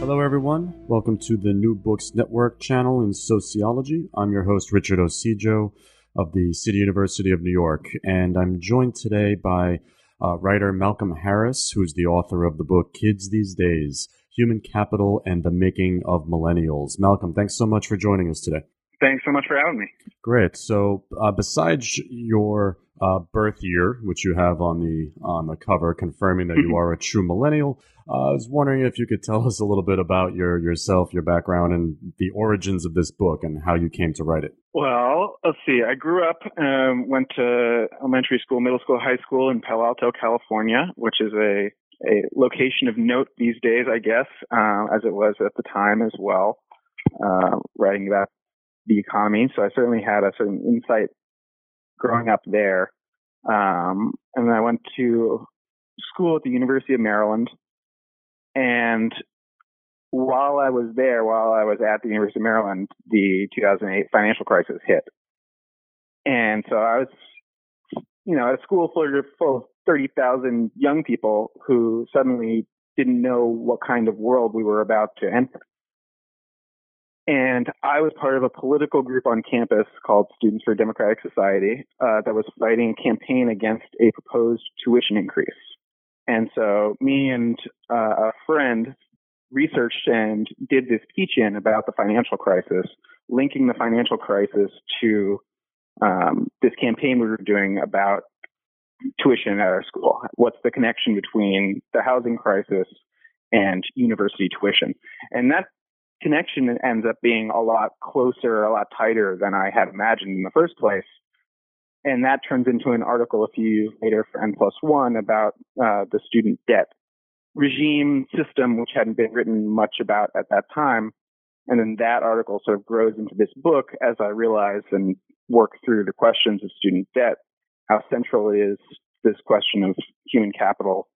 Hello, everyone. Welcome to the New Books Network channel in sociology. I'm your host, Richard Ocejo of the City University of New York, and I'm joined today by uh, writer Malcolm Harris, who's the author of the book Kids These Days Human Capital and the Making of Millennials. Malcolm, thanks so much for joining us today. Thanks so much for having me. Great. So, uh, besides your uh, birth year, which you have on the on the cover, confirming that you are a true millennial. Uh, I was wondering if you could tell us a little bit about your yourself, your background, and the origins of this book, and how you came to write it. Well, let's see. I grew up, um, went to elementary school, middle school, high school in Palo Alto, California, which is a a location of note these days, I guess, uh, as it was at the time as well. Uh, writing about the economy, so I certainly had a certain insight growing up there. Um, and then I went to school at the University of Maryland. And while I was there, while I was at the University of Maryland, the 2008 financial crisis hit. And so I was, you know, at a school full of, full of 30,000 young people who suddenly didn't know what kind of world we were about to enter. And I was part of a political group on campus called Students for Democratic Society uh, that was fighting a campaign against a proposed tuition increase. And so me and uh, a friend researched and did this teach-in about the financial crisis, linking the financial crisis to um, this campaign we were doing about tuition at our school. What's the connection between the housing crisis and university tuition? And that connection ends up being a lot closer, a lot tighter than I had imagined in the first place. And that turns into an article a few years later for N plus one about uh, the student debt regime system, which hadn't been written much about at that time. And then that article sort of grows into this book as I realize and work through the questions of student debt, how central is this question of human capital,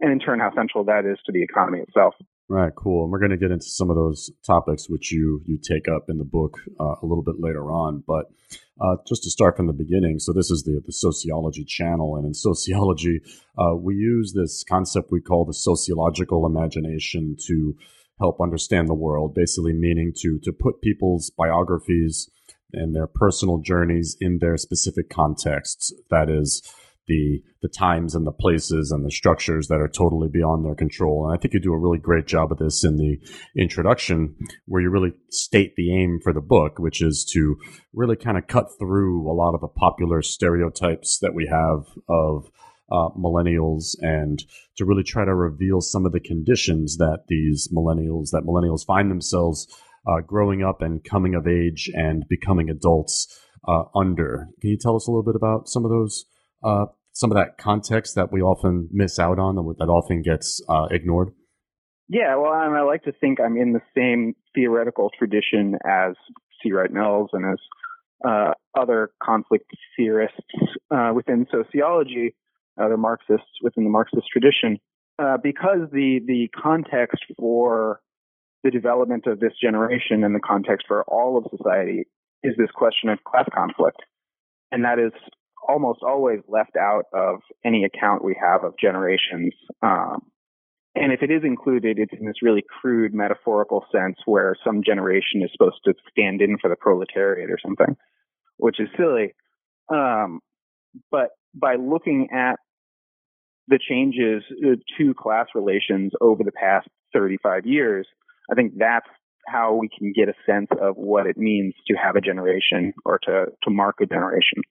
and in turn, how central that is to the economy itself. Right, cool. And we're going to get into some of those topics which you you take up in the book uh, a little bit later on. But uh, just to start from the beginning, so this is the the sociology channel, and in sociology, uh, we use this concept we call the sociological imagination to help understand the world. Basically, meaning to to put people's biographies and their personal journeys in their specific contexts. That is the the times and the places and the structures that are totally beyond their control. And I think you do a really great job of this in the introduction, where you really state the aim for the book, which is to really kind of cut through a lot of the popular stereotypes that we have of uh, millennials and to really try to reveal some of the conditions that these millennials that millennials find themselves uh, growing up and coming of age and becoming adults uh, under. Can you tell us a little bit about some of those uh, some of that context that we often miss out on, that often gets uh, ignored? Yeah, well, and I like to think I'm in the same theoretical tradition as C. Wright Mills and as uh, other conflict theorists uh, within sociology, other Marxists within the Marxist tradition, uh, because the the context for the development of this generation and the context for all of society is this question of class conflict, and that is almost always left out of any account we have of generations. Um, and if it is included, it's in this really crude metaphorical sense where some generation is supposed to stand in for the proletariat or something, which is silly. Um, but by looking at the changes uh, to class relations over the past 35 years, I think that's how we can get a sense of what it means to have a generation or to, to mark a generation.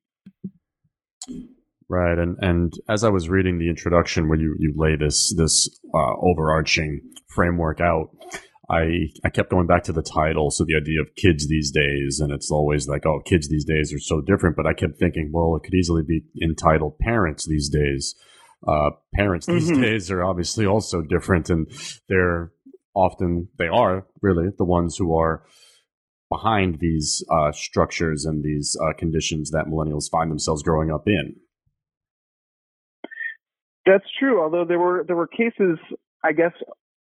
Right, and and as I was reading the introduction, where you you lay this this uh, overarching framework out, I I kept going back to the title, so the idea of kids these days, and it's always like, oh, kids these days are so different. But I kept thinking, well, it could easily be entitled parents these days, Uh, parents these mm-hmm. days are obviously also different, and they're often they are really the ones who are behind these uh, structures and these uh, conditions that millennials find themselves growing up in. That's true. Although there were there were cases, I guess,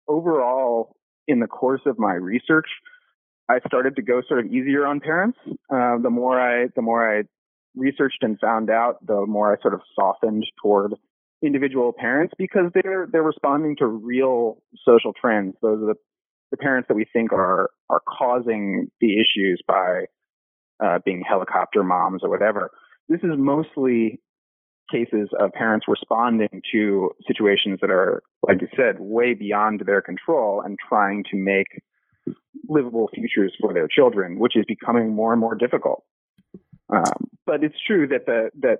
overall in the course of my research, I started to go sort of easier on parents. Uh, the more I the more I researched and found out, the more I sort of softened toward individual parents because they're they're responding to real social trends. Those are the, the parents that we think are are causing the issues by uh, being helicopter moms or whatever. This is mostly cases of parents responding to situations that are, like you said, way beyond their control and trying to make livable futures for their children, which is becoming more and more difficult. Um, but it's true that the that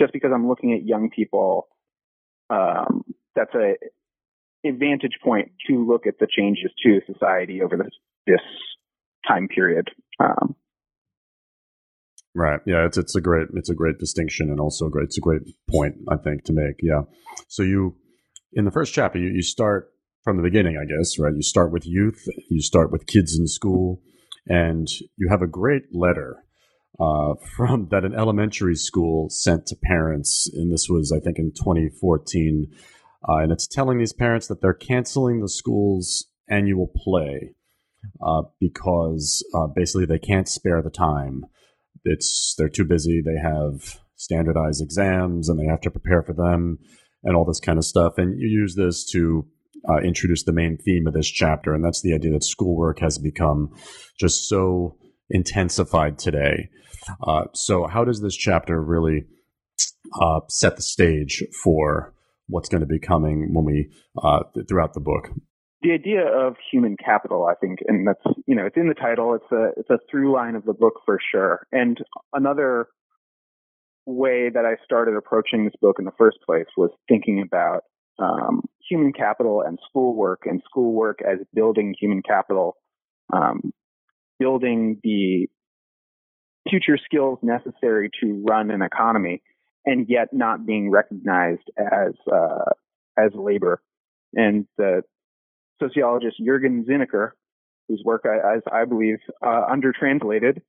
just because I'm looking at young people, um, that's a advantage point to look at the changes to society over this this time period. Um, right. Yeah. It's it's a great it's a great distinction and also great it's a great point I think to make. Yeah. So you in the first chapter you, you start from the beginning, I guess, right? You start with youth, you start with kids in school, and you have a great letter uh, from that an elementary school sent to parents, and this was, I think, in 2014, uh, and it's telling these parents that they're canceling the school's annual play uh, because uh, basically they can't spare the time. It's they're too busy. They have standardized exams, and they have to prepare for them, and all this kind of stuff. And you use this to uh, introduce the main theme of this chapter, and that's the idea that schoolwork has become just so intensified today. Uh, so, how does this chapter really uh, set the stage for what's going to be coming when we uh, throughout the book? The idea of human capital, I think, and that's you know, it's in the title. It's a it's a through line of the book for sure. And another way that I started approaching this book in the first place was thinking about um, human capital and schoolwork, and schoolwork as building human capital, um, building the future skills necessary to run an economy, and yet not being recognized as uh, as labor. And the sociologist Jürgen Zinnecker, whose work, I, as I believe, uh, undertranslated,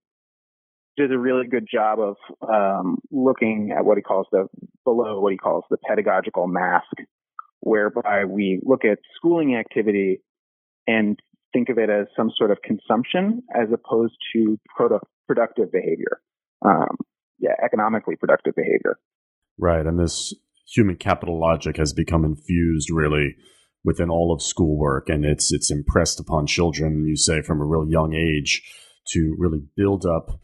did a really good job of um, looking at what he calls the below what he calls the pedagogical mask whereby we look at schooling activity and think of it as some sort of consumption as opposed to product, productive behavior. Um, yeah, economically productive behavior. Right. And this human capital logic has become infused really within all of schoolwork and it's it's impressed upon children, you say, from a real young age to really build up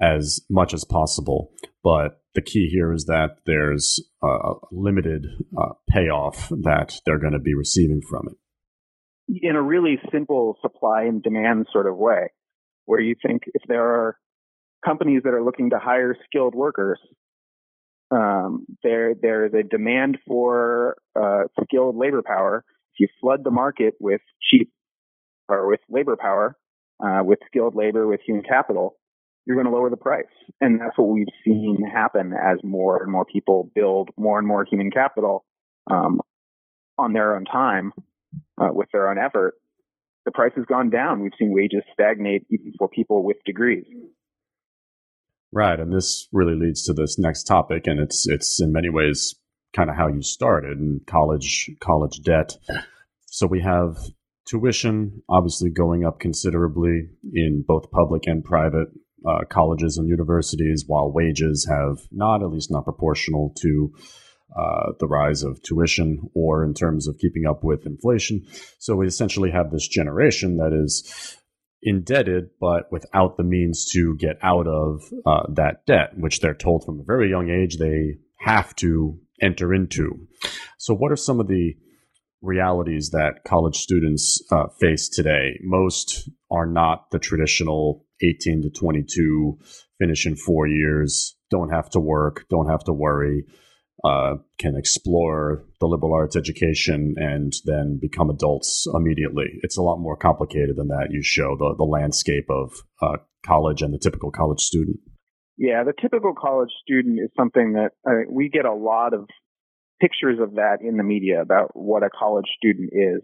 as much as possible. But the key here is that there's a limited uh, payoff that they're going to be receiving from it. In a really simple supply and demand sort of way, where you think if there are companies that are looking to hire skilled workers, um, there there is a demand for uh, skilled labor power. If you flood the market with cheap or with labor power, uh, with skilled labor, with human capital, you're going to lower the price. And that's what we've seen happen as more and more people build more and more human capital um, on their own time uh, with their own effort. The price has gone down. We've seen wages stagnate even for people with degrees. Right, and this really leads to this next topic, and it's it's in many ways kind of how you started in college college debt. So we have tuition obviously going up considerably in both public and private uh, colleges and universities, while wages have not, at least not proportional to uh, the rise of tuition or in terms of keeping up with inflation. So we essentially have this generation that is indebted, but without the means to get out of uh, that debt, which they're told from a very young age they have to enter into. So, what are some of the realities that college students uh, face today? Most are not the traditional 18 to 22, finish in four years, don't have to work, don't have to worry, uh, can explore the liberal arts education and then become adults immediately. It's a lot more complicated than that. You show the, the landscape of uh, college and the typical college student. Yeah, the typical college student is something that we get a lot of pictures of that in the media about what a college student is.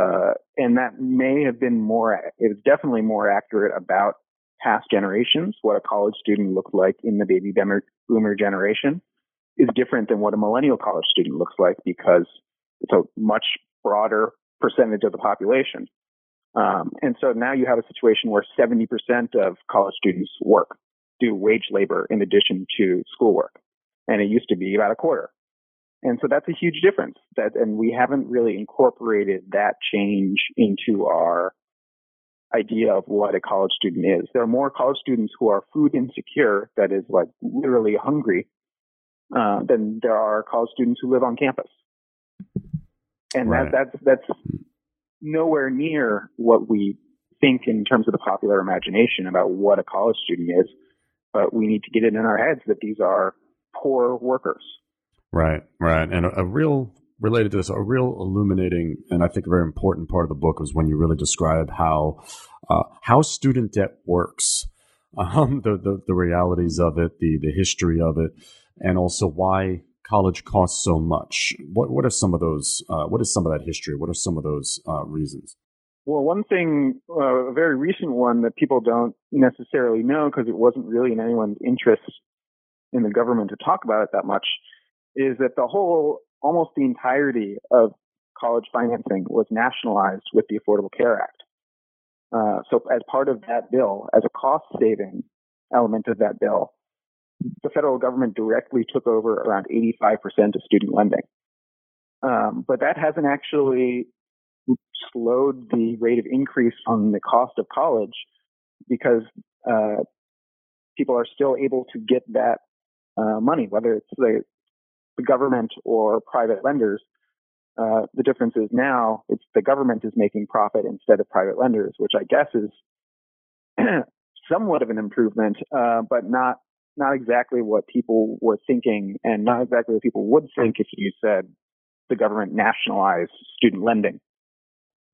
Uh, and that may have been more, it was definitely more accurate about past generations. What a college student looked like in the baby boomer generation is different than what a millennial college student looks like because it's a much broader percentage of the population. Um, and so now you have a situation where 70% of college students work, do wage labor in addition to schoolwork. And it used to be about a quarter. And so that's a huge difference that, and we haven't really incorporated that change into our idea of what a college student is. There are more college students who are food insecure, that is like literally hungry, uh, than there are college students who live on campus. And right. that, that's, that's nowhere near what we think in terms of the popular imagination about what a college student is. But we need to get it in our heads that these are poor workers. Right, right. And a, a real related to this, a real illuminating and I think a very important part of the book was when you really describe how uh, how student debt works, um, the, the, the realities of it, the the history of it, and also why college costs so much. What what are some of those? Uh, what is some of that history? What are some of those uh, reasons? Well, one thing, uh, a very recent one that people don't necessarily know because it wasn't really in anyone's interest in the government to talk about it that much, is that the whole, almost the entirety of college financing was nationalized with the Affordable Care Act. Uh, so, as part of that bill, as a cost saving element of that bill, the federal government directly took over around 85% of student lending. Um, but that hasn't actually slowed the rate of increase on the cost of college because uh, people are still able to get that uh, money, whether it's the, the, government or private lenders. Uh, the difference is now it's the government is making profit instead of private lenders, which I guess is somewhat of an improvement, uh, but not not exactly what people were thinking and not exactly what people would think if you said the government nationalized student lending.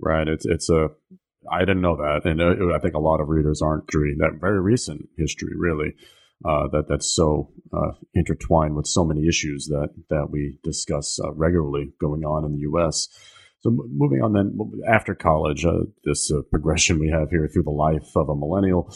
Right. It's it's a I didn't know that, and uh, I think a lot of readers aren't reading that very recent history, really. Uh, that that's so uh, intertwined with so many issues that that we discuss uh, regularly going on in the U.S. So moving on then after college, uh, this uh, progression we have here through the life of a millennial,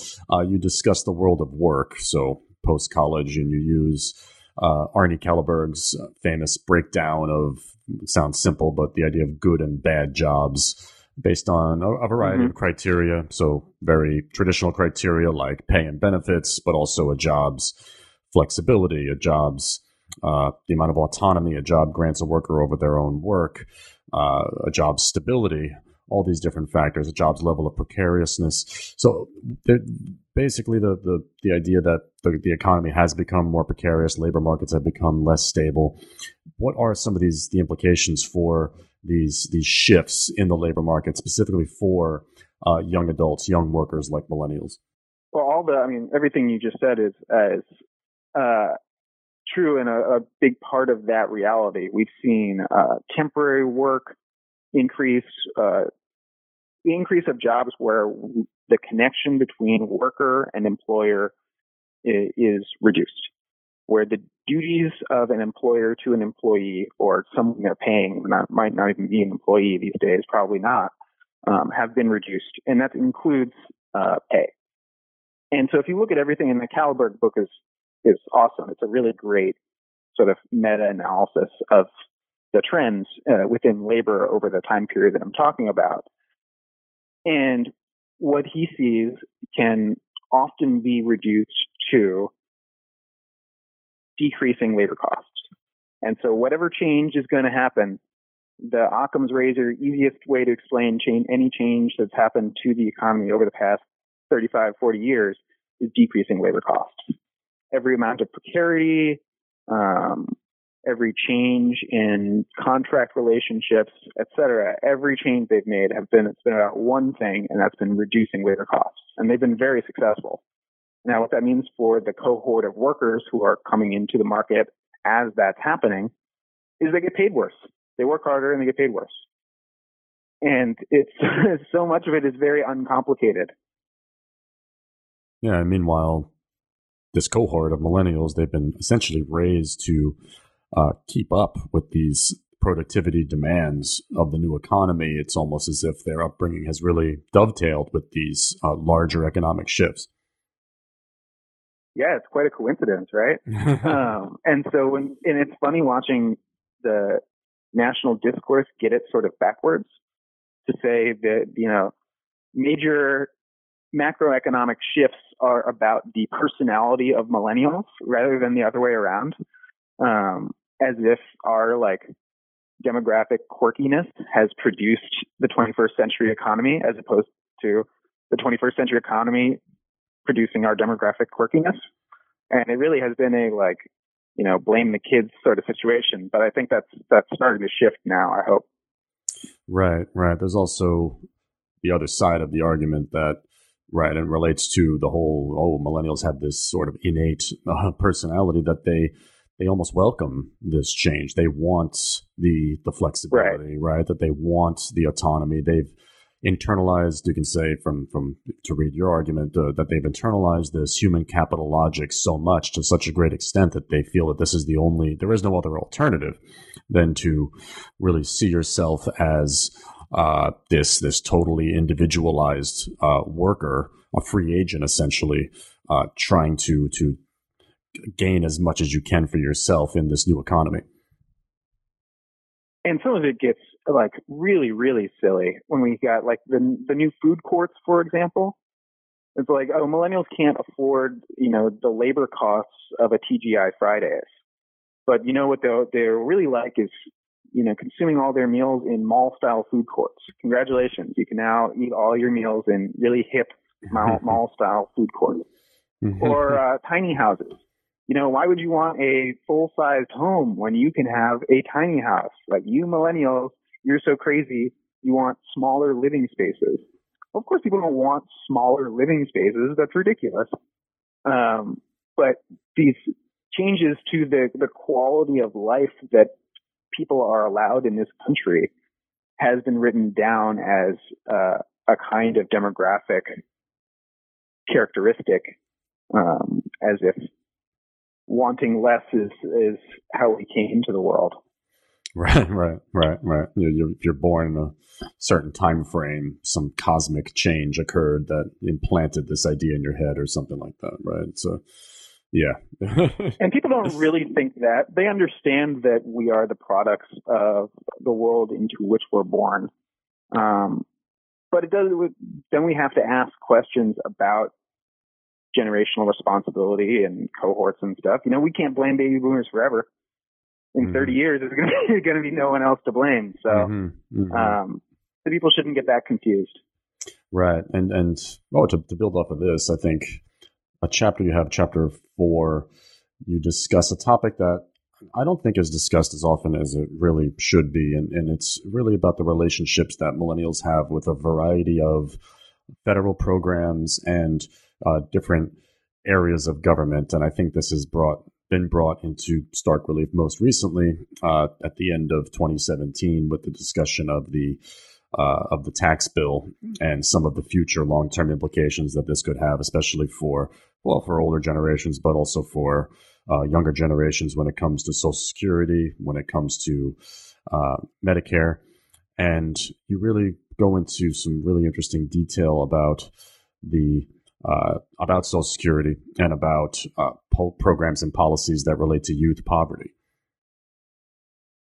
you discuss the world of work. So post college and you use uh, Arne Kalleberg's famous breakdown of sounds simple, but the idea of good and bad jobs based on a, a variety mm-hmm. of criteria. So very traditional criteria like pay and benefits, but also a job's flexibility, a job's uh, the amount of autonomy a job grants a worker over their own work, uh, a job's stability, all these different factors, a job's level of precariousness. So basically, the, the, the idea that the, the economy has become more precarious, labor markets have become less stable. What are some of these the implications for these these shifts in the labor market, specifically for uh, young adults, young workers like millennials? Well, all the I mean, everything you just said is is uh, true, and a, big part of that reality. We've seen uh, temporary work increase, uh, the increase of jobs where the connection between worker and employer is, reduced, where the duties of an employer to an employee or someone they're paying not, might not even be an employee these days, probably not, um, have been reduced, and that includes uh, pay. And so, if you look at everything in the Kalleberg book, is is awesome. It's a really great sort of meta analysis of the trends uh, within labor over the time period that I'm talking about. And what he sees can often be reduced to decreasing labor costs. And so whatever change is going to happen, the Occam's razor easiest way to explain change, any change that's happened to the economy over the past 35, 40 years is decreasing labor costs. Every amount of precarity, um, every change in contract relationships, et cetera, every change they've made have been, it's been about one thing, and that's been reducing labor costs. And they've been very successful. Now, what that means for the cohort of workers who are coming into the market as that's happening is they get paid worse. They work harder and they get paid worse. And it's so much of it is very uncomplicated. Yeah. Meanwhile, this cohort of millennials, they've been essentially raised to uh, keep up with these productivity demands of the new economy. It's almost as if their upbringing has really dovetailed with these uh, larger economic shifts. Yeah, it's quite a coincidence, right? um, and so, when, and it's funny watching the national discourse get it sort of backwards to say that, you know, major macroeconomic shifts are about the personality of millennials rather than the other way around. Um, as if our like demographic quirkiness has produced the 21st century economy as opposed to the 21st century economy producing our demographic quirkiness. And it really has been a like, you know, blame the kids sort of situation. But I think that's that's starting to shift now, I hope. Right, right. There's also the other side of the argument that right and relates to the whole oh millennials have this sort of innate uh, personality that they they almost welcome this change. They want the the flexibility right, right? that they want the autonomy. They've internalized you can say from from to read your argument uh, that they've internalized this human capital logic so much to such a great extent that they feel that this is the only there is no other alternative than to really see yourself as uh, this this totally individualized uh, worker, a free agent essentially, uh, trying to to gain as much as you can for yourself in this new economy. And some of it gets like really really silly when we got like the the new food courts, for example. It's like oh millennials can't afford you know the labor costs of a TGI Fridays. But you know what they they really like is you know, consuming all their meals in mall style food courts. Congratulations. You can now eat all your meals in really hip mall, mall style food courts mm-hmm. or uh, tiny houses. You know, why would you want a full sized home when you can have a tiny house? Like you millennials, you're so crazy. You want smaller living spaces. Well, of course, people don't want smaller living spaces. That's ridiculous. Um, but these changes to the, the quality of life that people are allowed in this country has been written down as uh, a kind of demographic characteristic, um, as if wanting less is is how we came to the world. Right, right, right, right. You're, you're born in a certain time frame. Some cosmic change occurred that implanted this idea in your head, or something like that. Right. So, yeah. and people don't really think that. They understand that we are the products of the world into which we're born. Um, but it does, then we have to ask questions about generational responsibility and cohorts and stuff. You know, we can't blame baby boomers forever. In mm-hmm. 30 years, there's going to be no one else to blame. So, mm-hmm. Mm-hmm. Um, the people shouldn't get that confused. Right. And, and, oh, to, to build off of this, I think a chapter you have, chapter four, you discuss a topic that I don't think is discussed as often as it really should be. And, and it's really about the relationships that millennials have with a variety of federal programs and uh, different areas of government. And I think this has brought been brought into stark relief most recently uh, at the end of 2017 with the discussion of the uh, of the tax bill and some of the future long term implications that this could have, especially for well for older generations, but also for uh, younger generations when it comes to Social Security, when it comes to uh, Medicare, and you really go into some really interesting detail about the uh, about Social Security and about uh, po- programs and policies that relate to youth poverty.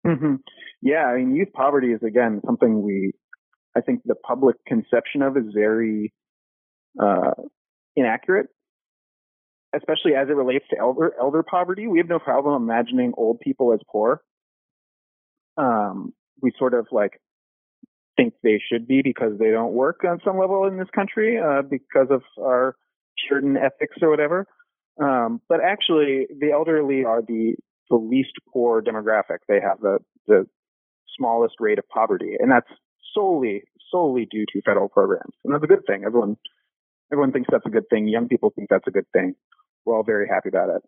Mm-hmm. Yeah, I mean, youth poverty is again something we, I think, the public conception of is very uh, inaccurate especially as it relates to elder elder poverty. We have no problem imagining old people as poor. Um, we sort of like think they should be because they don't work on some level in this country uh, because of our certain ethics or whatever. Um, but actually, the elderly are the the least poor demographic. They have the the smallest rate of poverty, and that's solely solely due to federal programs, and that's a good thing. Everyone everyone thinks that's a good thing. Young people think that's a good thing we're all very happy about it.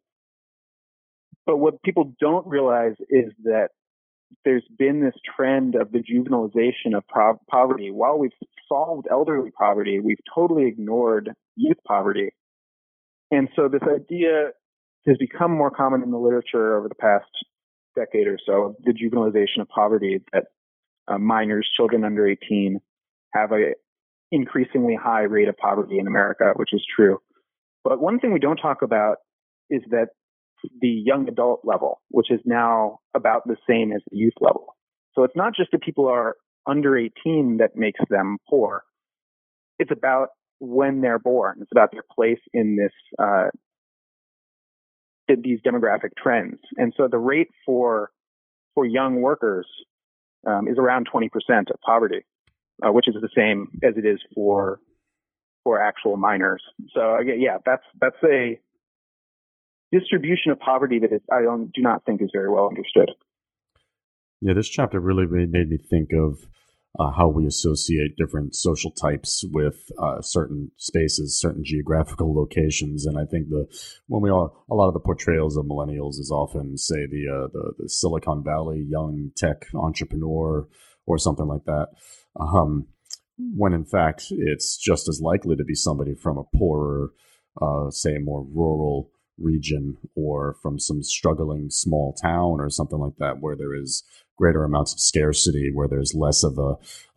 But what people don't realize is that there's been this trend of the juvenilization of pro- poverty. While we've solved elderly poverty, we've totally ignored youth poverty. And so this idea has become more common in the literature over the past decade or so, the juvenilization of poverty that uh, minors, children under 18, have a increasingly high rate of poverty in America, which is true. But one thing we don't talk about is that the young adult level, which is now about the same as the youth level. So it's not just that people are under 18 that makes them poor. It's about when they're born. It's about their place in this uh, these demographic trends. And so the rate for for young workers um, is around 20% of poverty, uh, which is the same as it is for for actual minors. So yeah, that's that's a distribution of poverty that is, I don't do not think is very well understood. Yeah, this chapter really made me think of uh, how we associate different social types with uh, certain spaces, certain geographical locations, and I think the when we all a lot of the portrayals of millennials is often say the uh, the, the, Silicon Valley young tech entrepreneur or something like that, um, when in fact it's just as likely to be somebody from a poorer, uh, say, more rural region or from some struggling small town or something like that where there is greater amounts of scarcity, where there's less of a,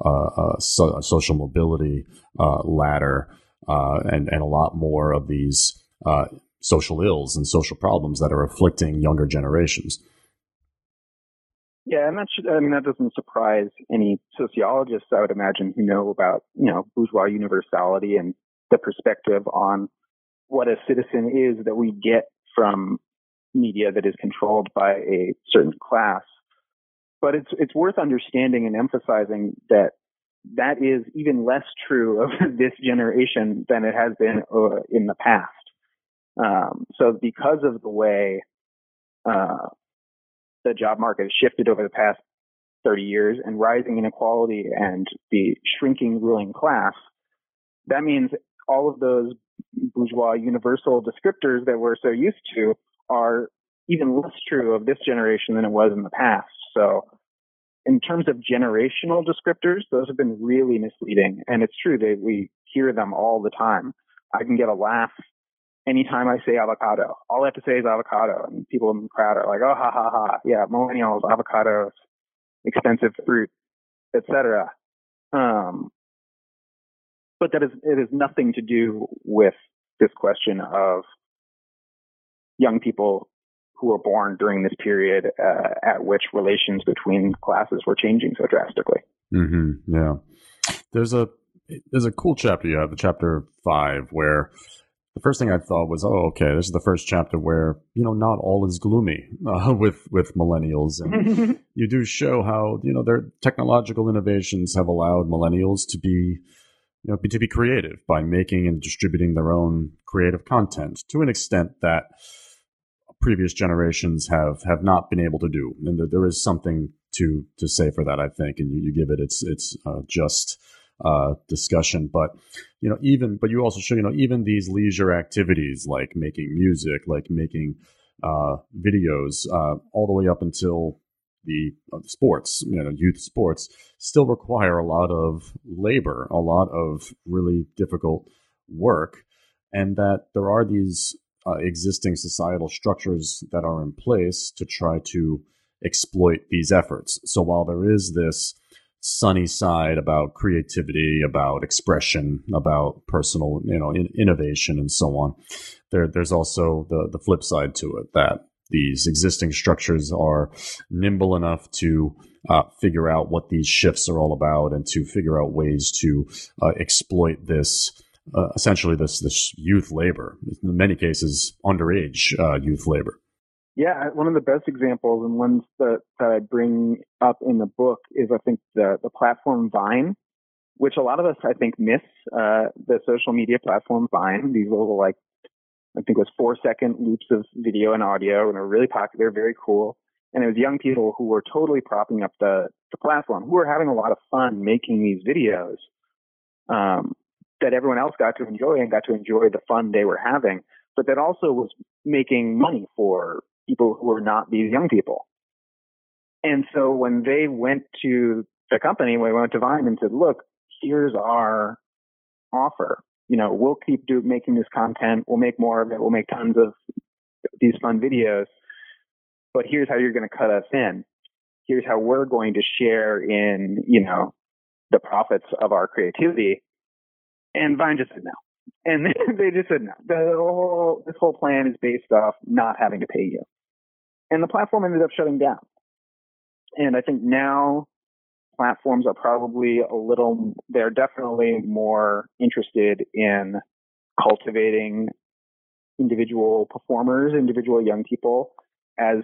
a, so, a social mobility uh, ladder, uh, and and a lot more of these uh, social ills and social problems that are afflicting younger generations. Yeah, and that should, I mean that doesn't surprise any sociologists, I would imagine, who know about you know bourgeois universality and the perspective on what a citizen is that we get from media that is controlled by a certain class. But it's it's worth understanding and emphasizing that that is even less true of this generation than it has been uh, in the past. Um, so because of the way uh, the job market has shifted over the past 30 years and rising inequality and the shrinking ruling class, that means all of those bourgeois universal descriptors that we're so used to are even less true of this generation than it was in the past. So in terms of generational descriptors, those have been really misleading. And it's true that we hear them all the time. I can get a laugh anytime I say avocado. All I have to say is avocado, and people in the crowd are like, "Oh, ha ha ha! Yeah, millennials, avocados, expensive fruit, etc." Um, but that is it has nothing to do with this question of young people who were born during this period uh, at which relations between classes were changing so drastically. Mm-hmm. Yeah, there's a there's a cool chapter you have, the chapter five, where the first thing I thought was, oh, okay, this is the first chapter where you know not all is gloomy uh, with with millennials, and you do show how you know their technological innovations have allowed millennials to be you know, to be creative by making and distributing their own creative content to an extent that previous generations have have not been able to do. And there is something to to say for that, I think, and you, you give it its its uh, just uh, discussion. But you know, even but you also show you know even these leisure activities like making music, like making uh, videos, uh, all the way up until the sports, you know, youth sports, still require a lot of labor, a lot of really difficult work, and that there are these uh, existing societal structures that are in place to try to exploit these efforts. So while there is this sunny side about creativity, about expression, about personal, you know, in, innovation, and so on, there there's also the the flip side to it that these existing structures are nimble enough to uh, figure out what these shifts are all about and to figure out ways to uh, exploit this uh, essentially this this youth labor in many cases underage uh, youth labor. Yeah one of the best examples and ones that, that i bring up in the book is i think the the platform vine which a lot of us i think miss uh, the social media platform vine these little like I think it was four second loops of video and audio and are really popular, very cool. And it was young people who were totally propping up the, the platform, who were having a lot of fun making these videos um, that everyone else got to enjoy and got to enjoy the fun they were having, but that also was making money for people who were not these young people. And so when they went to the company, when we went to Vine and said, look, here's our offer you know, we'll keep do, making this content. We'll make more of it. We'll make tons of these fun videos. but here's how you're going to cut us in. Here's how we're going to share in, you know, the profits of our creativity. And Vine just said no. And they just said no. The whole, this whole plan is based off not having to pay you. And the platform ended up shutting down. And I think now platforms are probably a little, they're definitely more interested in cultivating individual performers, individual young people, as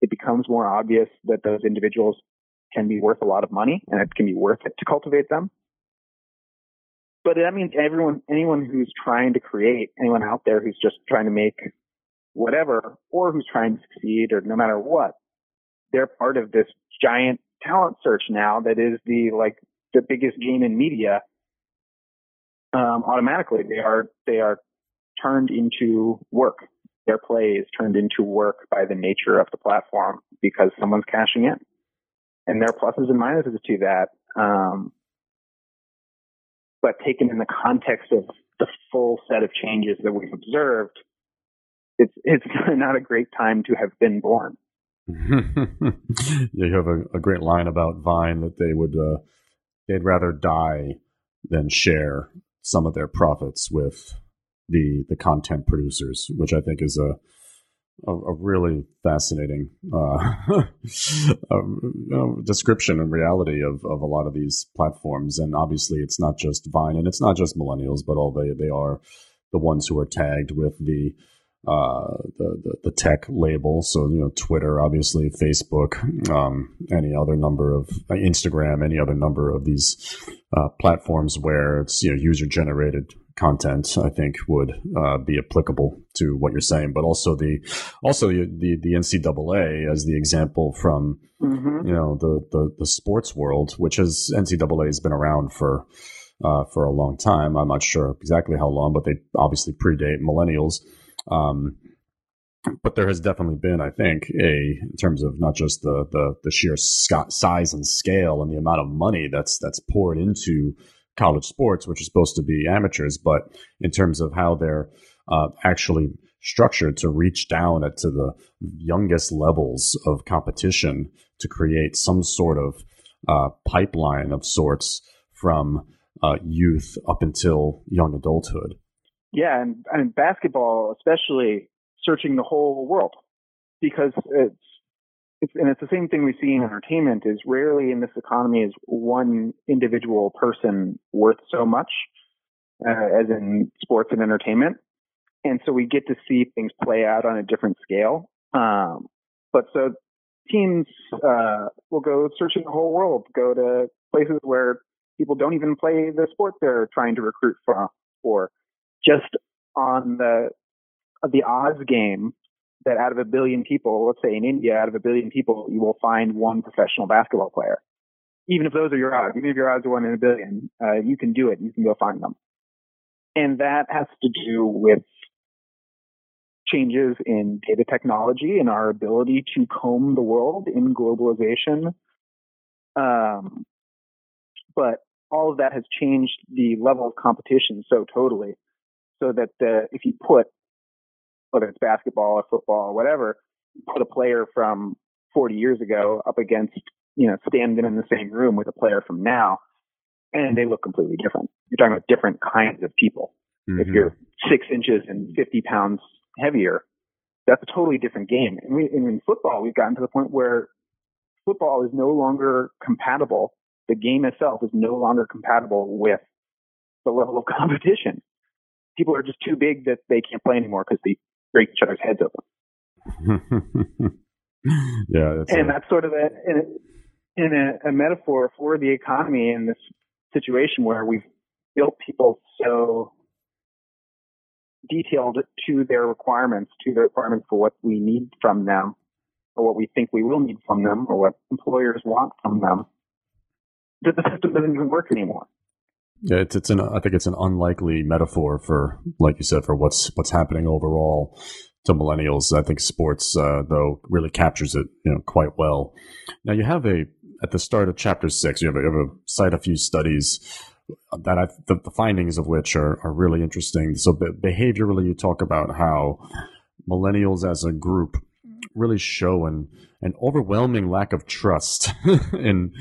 it becomes more obvious that those individuals can be worth a lot of money and it can be worth it to cultivate them. But that means everyone, anyone who's trying to create, anyone out there who's just trying to make whatever, or who's trying to succeed, or no matter what, they're part of this giant talent search now that is the like the biggest game in media. Um, automatically, they are they are turned into work. Their play is turned into work by the nature of the platform because someone's cashing in, and there are pluses and minuses to that. Um, but taken in the context of the full set of changes that we've observed, it's it's not a great time to have been born. yeah, you have a, a, great line about Vine that they would uh, they'd rather die than share some of their profits with the the content producers, which I think is a a, a really fascinating uh, description and reality of, of a lot of these platforms. And obviously, it's not just Vine, and it's not just millennials, but all they they are the ones who are tagged with the uh, the, the, the tech label. So you know, Twitter, obviously, Facebook, um, any other number of uh, Instagram, any other number of these uh, platforms where it's you know user generated content. I think would uh, be applicable to what you're saying, but also the also the the, the NCAA as the example from mm-hmm. you know the, the the sports world, which has NCAA has been around for. Uh, for a long time. I'm not sure exactly how long, but they obviously predate millennials. Um, but there has definitely been, I think, a in terms of not just the the, the sheer size and scale and the amount of money that's that's poured into college sports, which is supposed to be amateurs, but in terms of how they're uh, actually structured to reach down at, to the youngest levels of competition to create some sort of uh, pipeline of sorts from uh, youth up until young adulthood. Yeah, and, basketball, especially searching the whole world because it's, it's and it's the same thing we see in entertainment is rarely in this economy is one individual person worth so much uh, as in sports and entertainment. And so we get to see things play out on a different scale. Um, but so teams uh, will go searching the whole world, go to places where people don't even play the sport they're trying to recruit for, for just on the the odds game that out of a billion people, let's say in India, out of a billion people, you will find one professional basketball player. Even if those are your odds, even if your odds are one in a billion, uh, you can do it. You can go find them. And that has to do with changes in data technology and our ability to comb the world in globalization. Um, but all of that has changed the level of competition so totally so that uh, if you put whether it's basketball or football or whatever, put a player from 40 years ago up against, you know, standing in the same room with a player from now, and they look completely different. You're talking about different kinds of people. Mm-hmm. If you're six inches and 50 pounds heavier, that's a totally different game. And, we, and in football, we've gotten to the point where football is no longer compatible. The game itself is no longer compatible with the level of competition. People are just too big that they can't play anymore because they break each other's heads open. yeah, that's and that's sort of a, in, a, in a, a metaphor for the economy in this situation where we've built people so detailed to their requirements, to the requirements for what we need from them, or what we think we will need from them, or what employers want from them, that the system doesn't even work anymore. Yeah, it's it's an I think it's an unlikely metaphor for, like you said, for what's what's happening overall to millennials. I think sports, uh, though, really captures it, you know, quite well. Now you have a at the start of chapter six, you have a, you have a cite a few studies that I the, the findings of which are are really interesting. So behaviorally, you talk about how millennials as a group really show an an overwhelming lack of trust in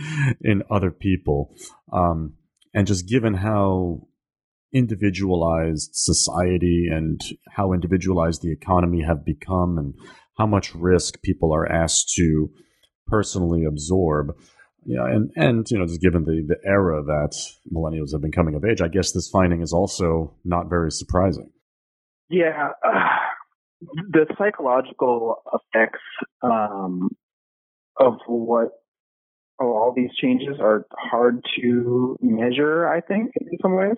in other people, um, and just given how individualized society and how individualized the economy have become, and how much risk people are asked to personally absorb. Yeah, and and you know, just given the the era that millennials have been coming of age, I guess this finding is also not very surprising. Yeah, uh, the psychological effects um, of what of all these changes are hard to measure. I think in some ways,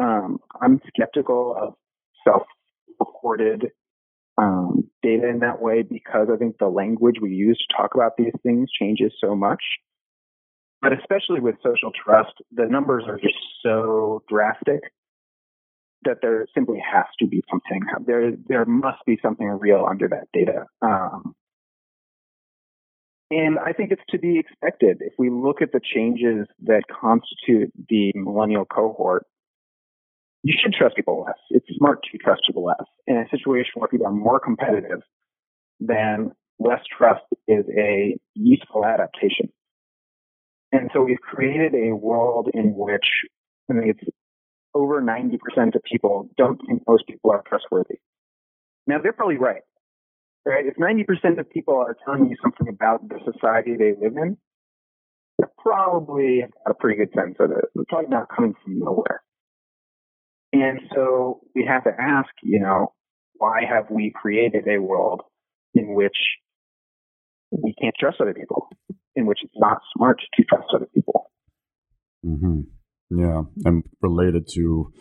um, I'm skeptical of self-reported um, data in that way because I think the language we use to talk about these things changes so much. But especially with social trust, the numbers are just so drastic that there simply has to be something. There, there must be something real under that data. Um, and I think it's to be expected. If we look at the changes that constitute the millennial cohort, you should trust people less. It's smart to trust people less. In a situation where people are more competitive, then less trust is a useful adaptation. And so we've created a world in which I mean, it's over 90% of people don't think most people are trustworthy. Now, they're probably right. Right? If 90% of people are telling you something about the society they live in, they're probably a pretty good sense of it. They're probably not coming from nowhere. And so we have to ask, you know, why have we created a world in which we can't trust other people, in which it's not smart to trust other people? Mm-hmm. Yeah, and related to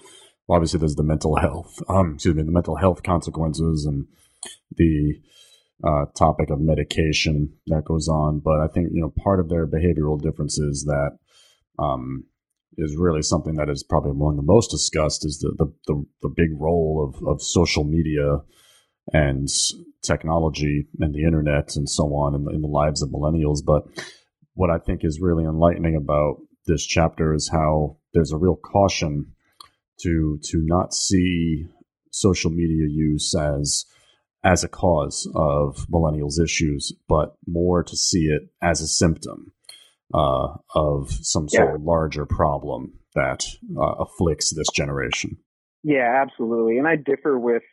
obviously there's the mental health, um, excuse me, the mental health consequences and the uh, topic of medication that goes on. But I think you know part of their behavioral differences that um, is really something that is probably among the most discussed is the the, the, the big role of, of social media and technology and the internet and so on in in the lives of millennials. But what I think is really enlightening about this chapter is how there's a real caution to to not see social media use as as a cause of millennials issues, but more to see it as a symptom uh, of some sort yeah. of larger problem that uh, afflicts this generation. Yeah, absolutely. And I differ with,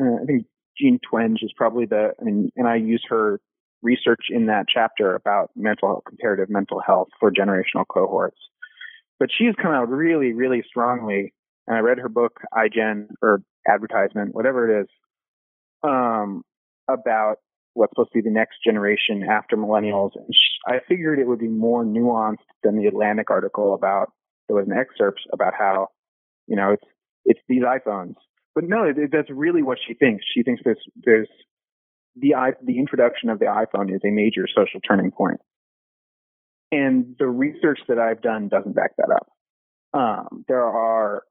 uh, I think Jean Twenge is probably the, and, and I use her research in that chapter about mental health, comparative mental health for generational cohorts. But she's come out really, really strongly. And I read her book, iGen or advertisement, whatever it is, um, about what's supposed to be the next generation after millennials. And I figured it would be more nuanced than the Atlantic article about, there was an excerpt about how, you know, it's, it's these iPhones. But no, it, that's really what she thinks. She thinks there's, there's the, the introduction of the iPhone is a major social turning point. And the research that I've done doesn't back that up. Um, there are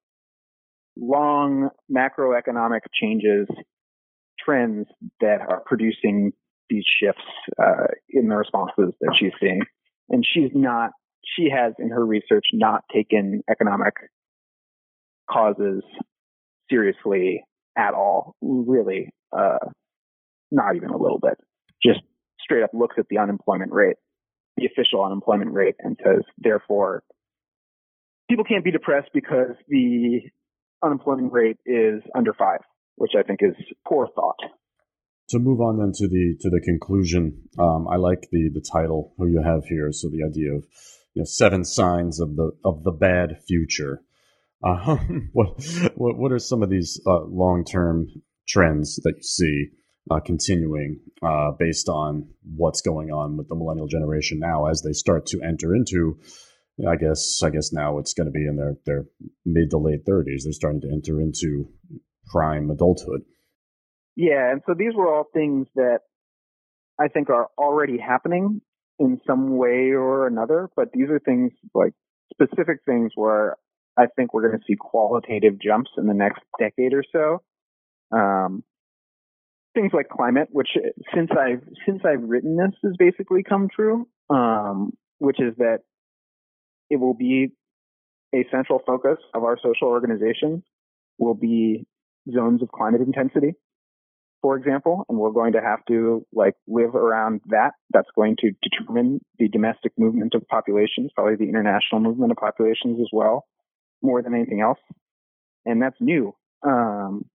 long macroeconomic changes trends that are producing these shifts uh, in the responses that she's seeing. And she's not, she has in her research not taken economic causes seriously at all, really, uh, not even a little bit. Just straight up looks at the unemployment rate, the official unemployment rate, and says, therefore, people can't be depressed because the unemployment rate is under five which I think is poor thought. To move on then to the to the conclusion, um, I like the the title who you have here. So the idea of you know seven signs of the of the bad future. Uh, what, what what are some of these uh, long term trends that you see uh, continuing uh, based on what's going on with the millennial generation now as they start to enter into I guess I guess now it's going to be in their their mid to late 30s. They're starting to enter into prime adulthood. Yeah, and so these were all things that I think are already happening in some way or another, but these are things like specific things where I think we're going to see qualitative jumps in the next decade or so. Um, things like climate, which since I've since I've written this has basically come true, um, which is that it will be a central focus of our social organization will be zones of climate intensity for example, and we're going to have to like live around that. That's going to determine the domestic movement of populations, probably the international movement of populations as well, more than anything else. And that's new. Um,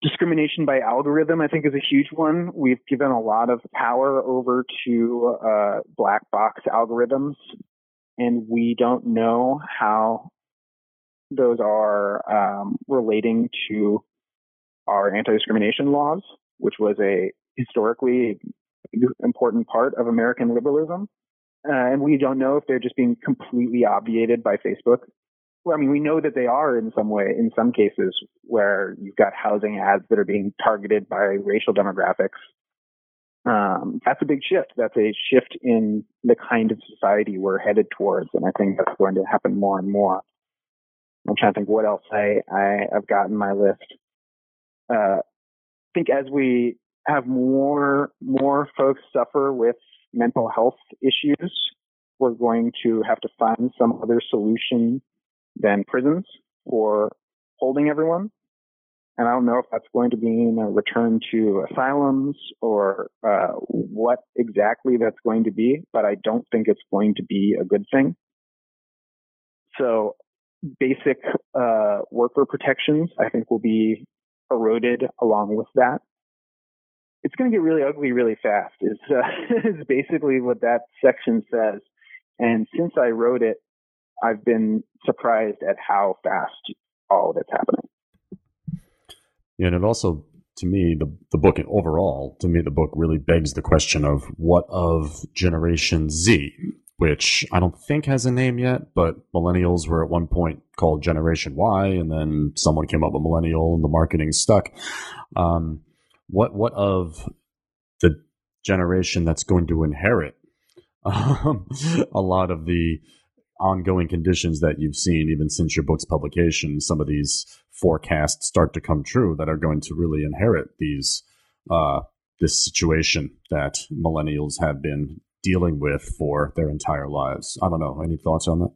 discrimination by algorithm, I think, is a huge one. We've given a lot of power over to uh, black box algorithms, and we don't know how those are um, relating to our anti-discrimination laws, which was a historically important part of American liberalism. Uh, and we don't know if they're just being completely obviated by Facebook. Well, I mean, we know that they are in some way, in some cases, where you've got housing ads that are being targeted by racial demographics. Um, that's a big shift. That's a shift in the kind of society we're headed towards, and I think that's going to happen more and more. I'm trying to think what else I, I have gotten my list. Uh, I think as we have more more folks suffer with mental health issues, we're going to have to find some other solution than prisons for holding everyone. And I don't know if that's going to mean a return to asylums or uh, what exactly that's going to be, but I don't think it's going to be a good thing. So basic uh, worker protections, I think, will be eroded along with that. It's going to get really ugly really fast. Is uh, is basically what that section says. And since I wrote it, I've been surprised at how fast all of it's happening. Yeah, and it also, to me, the the book overall, to me, the book really begs the question of what of Generation Z, which I don't think has a name yet, but millennials were at one point called Generation Y, and then someone came up with millennial, and the marketing stuck. Um, what what of the generation that's going to inherit um, a lot of the ongoing conditions that you've seen even since your book's publication? Some of these forecasts start to come true that are going to really inherit these uh, this situation that millennials have been dealing with for their entire lives. I don't know. Any thoughts on that?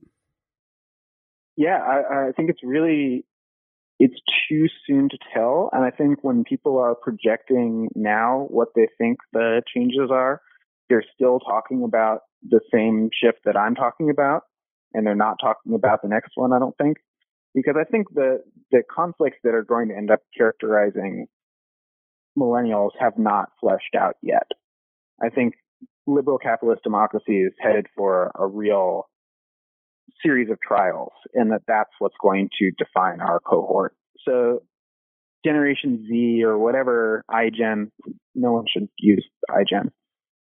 Yeah, I, I think it's really it's too soon to tell. And I think when people are projecting now what they think the changes are, they're still talking about the same shift that I'm talking about, and they're not talking about the next one. I don't think because I think the the conflicts that are going to end up characterizing millennials have not fleshed out yet. I think liberal capitalist democracy is headed for a real series of trials and that that's what's going to define our cohort. So Generation Z or whatever iGen, no one should use iGen.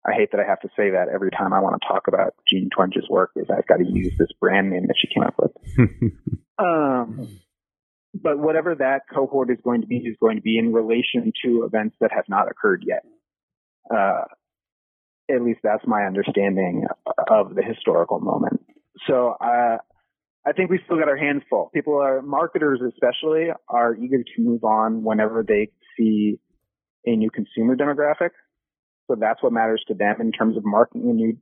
I hate that I have to say that every time I want to talk about Jean Twenge's work is I've got to use this brand name that she came up with. um, but whatever that cohort is going to be is going to be in relation to events that have not occurred yet. Uh, at least that's my understanding of the historical moment. So uh, I think we still got our hands full. People are marketers, especially, are eager to move on whenever they see a new consumer demographic. So that's what matters to them in terms of marketing a new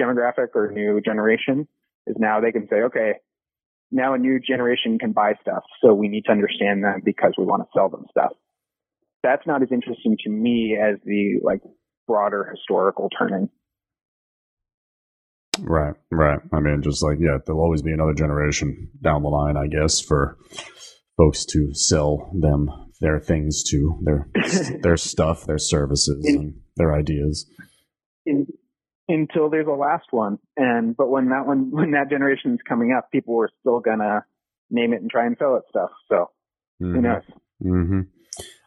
demographic or new generation. Is now they can say, okay, now a new generation can buy stuff, so we need to understand them because we want to sell them stuff. That's not as interesting to me as the like broader historical turning. Right, right. I mean, just like, yeah, there'll always be another generation down the line, I guess, for folks to sell them their things to their their stuff, their services, in, and their ideas. In, until there's a last one, and but when that one when that generation is coming up, people are still gonna name it and try and sell it stuff. So mm-hmm. who knows? Mm-hmm.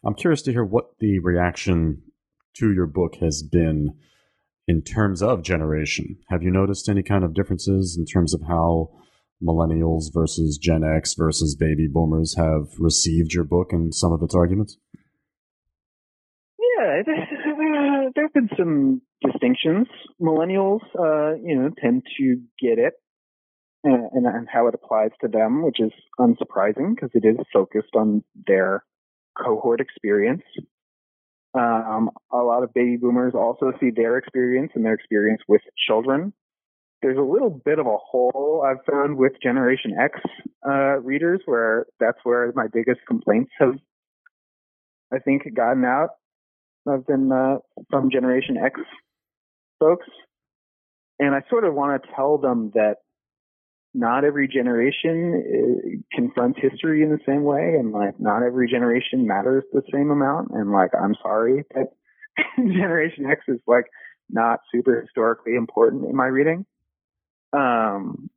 I'm curious to hear what the reaction to your book has been in terms of generation. Have you noticed any kind of differences in terms of how millennials versus Gen X versus baby boomers have received your book and some of its arguments? Yeah, there have been some distinctions. Millennials, uh, you know, tend to get it and, and how it applies to them, which is unsurprising because it is focused on their cohort experience. Um, a lot of baby boomers also see their experience and their experience with children. There's a little bit of a hole I've found with Generation X uh, readers where that's where my biggest complaints have I think, gotten out of them uh, from Generation X folks, and I sort of want to tell them that not every generation uh, confronts history in the same way, and like not every generation matters the same amount. And like, I'm sorry that Generation X is like not super historically important in my reading. Um,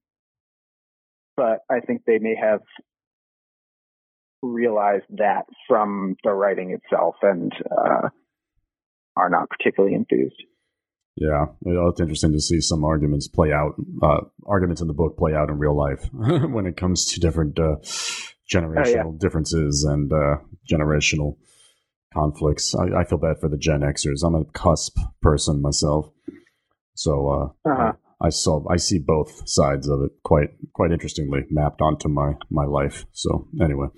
but I think they may have realized that from the writing itself and uh, are not particularly enthused. Yeah, it's interesting to see some arguments play out, uh, arguments in the book play out in real life when it comes to different uh, generational oh, yeah. differences and uh, generational conflicts. I, I, feel bad for the Gen Xers. I'm a cusp person myself, so uh, uh-huh. I saw I see both sides of it quite quite interestingly mapped onto my my life. So anyway,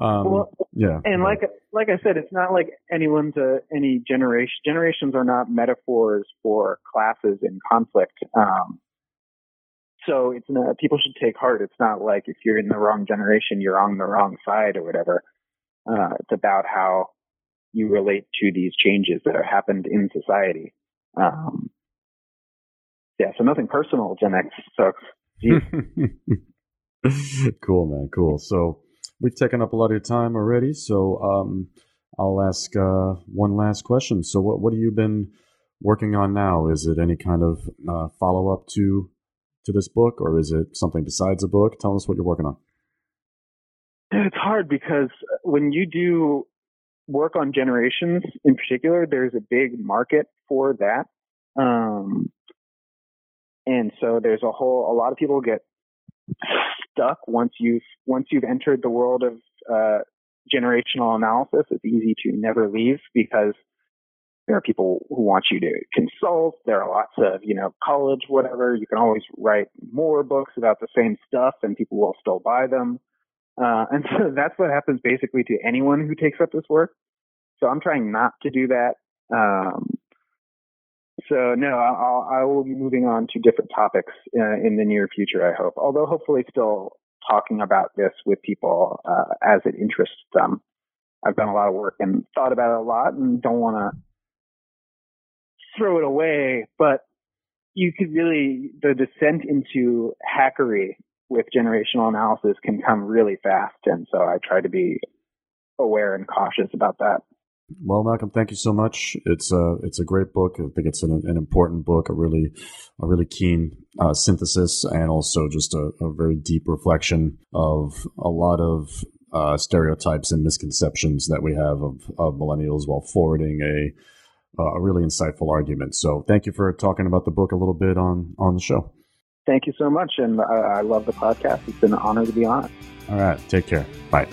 um, well, yeah, and like like I said, it's not like anyone's a, any generation. Generations are not metaphors for classes in conflict. Um, so it's not, people should take heart. It's not like if you're in the wrong generation, you're on the wrong side or whatever. Uh, it's about how you relate to these changes that have happened in society. Um, yeah, so nothing personal, Gen X folks. cool, man. Cool. So we've taken up a lot of your time already. So um, I'll ask uh, one last question. So what what have you been working on now? Is it any kind of uh, follow up to to this book, or is it something besides a book? Tell us what you're working on. It's hard because when you do work on generations in particular, there's a big market for that. Um, and so there's a whole, a lot of people get stuck once you've, once you've entered the world of, uh, generational analysis. It's easy to never leave because there are people who want you to consult. There are lots of, you know, college, whatever. You can always write more books about the same stuff and people will still buy them. Uh, and so that's what happens basically to anyone who takes up this work. So I'm trying not to do that. Um, so no, I'll, I will be moving on to different topics uh, in the near future. I hope, although hopefully still talking about this with people uh, as it interests them. I've done a lot of work and thought about it a lot, and don't want to throw it away. But you could really the descent into hackery with generational analysis can come really fast, and so I try to be aware and cautious about that. Well, Malcolm, thank you so much. It's a it's a great book. I think it's an, an important book, a really a really keen uh, synthesis, and also just a, a, very deep reflection of a lot of uh, stereotypes and misconceptions that we have of, of millennials, while forwarding a Uh, a really insightful argument. So, thank you for talking about the book a little bit on on the show. Thank you so much, and I, I love the podcast. It's been an honor to be on it. All right, take care. Bye.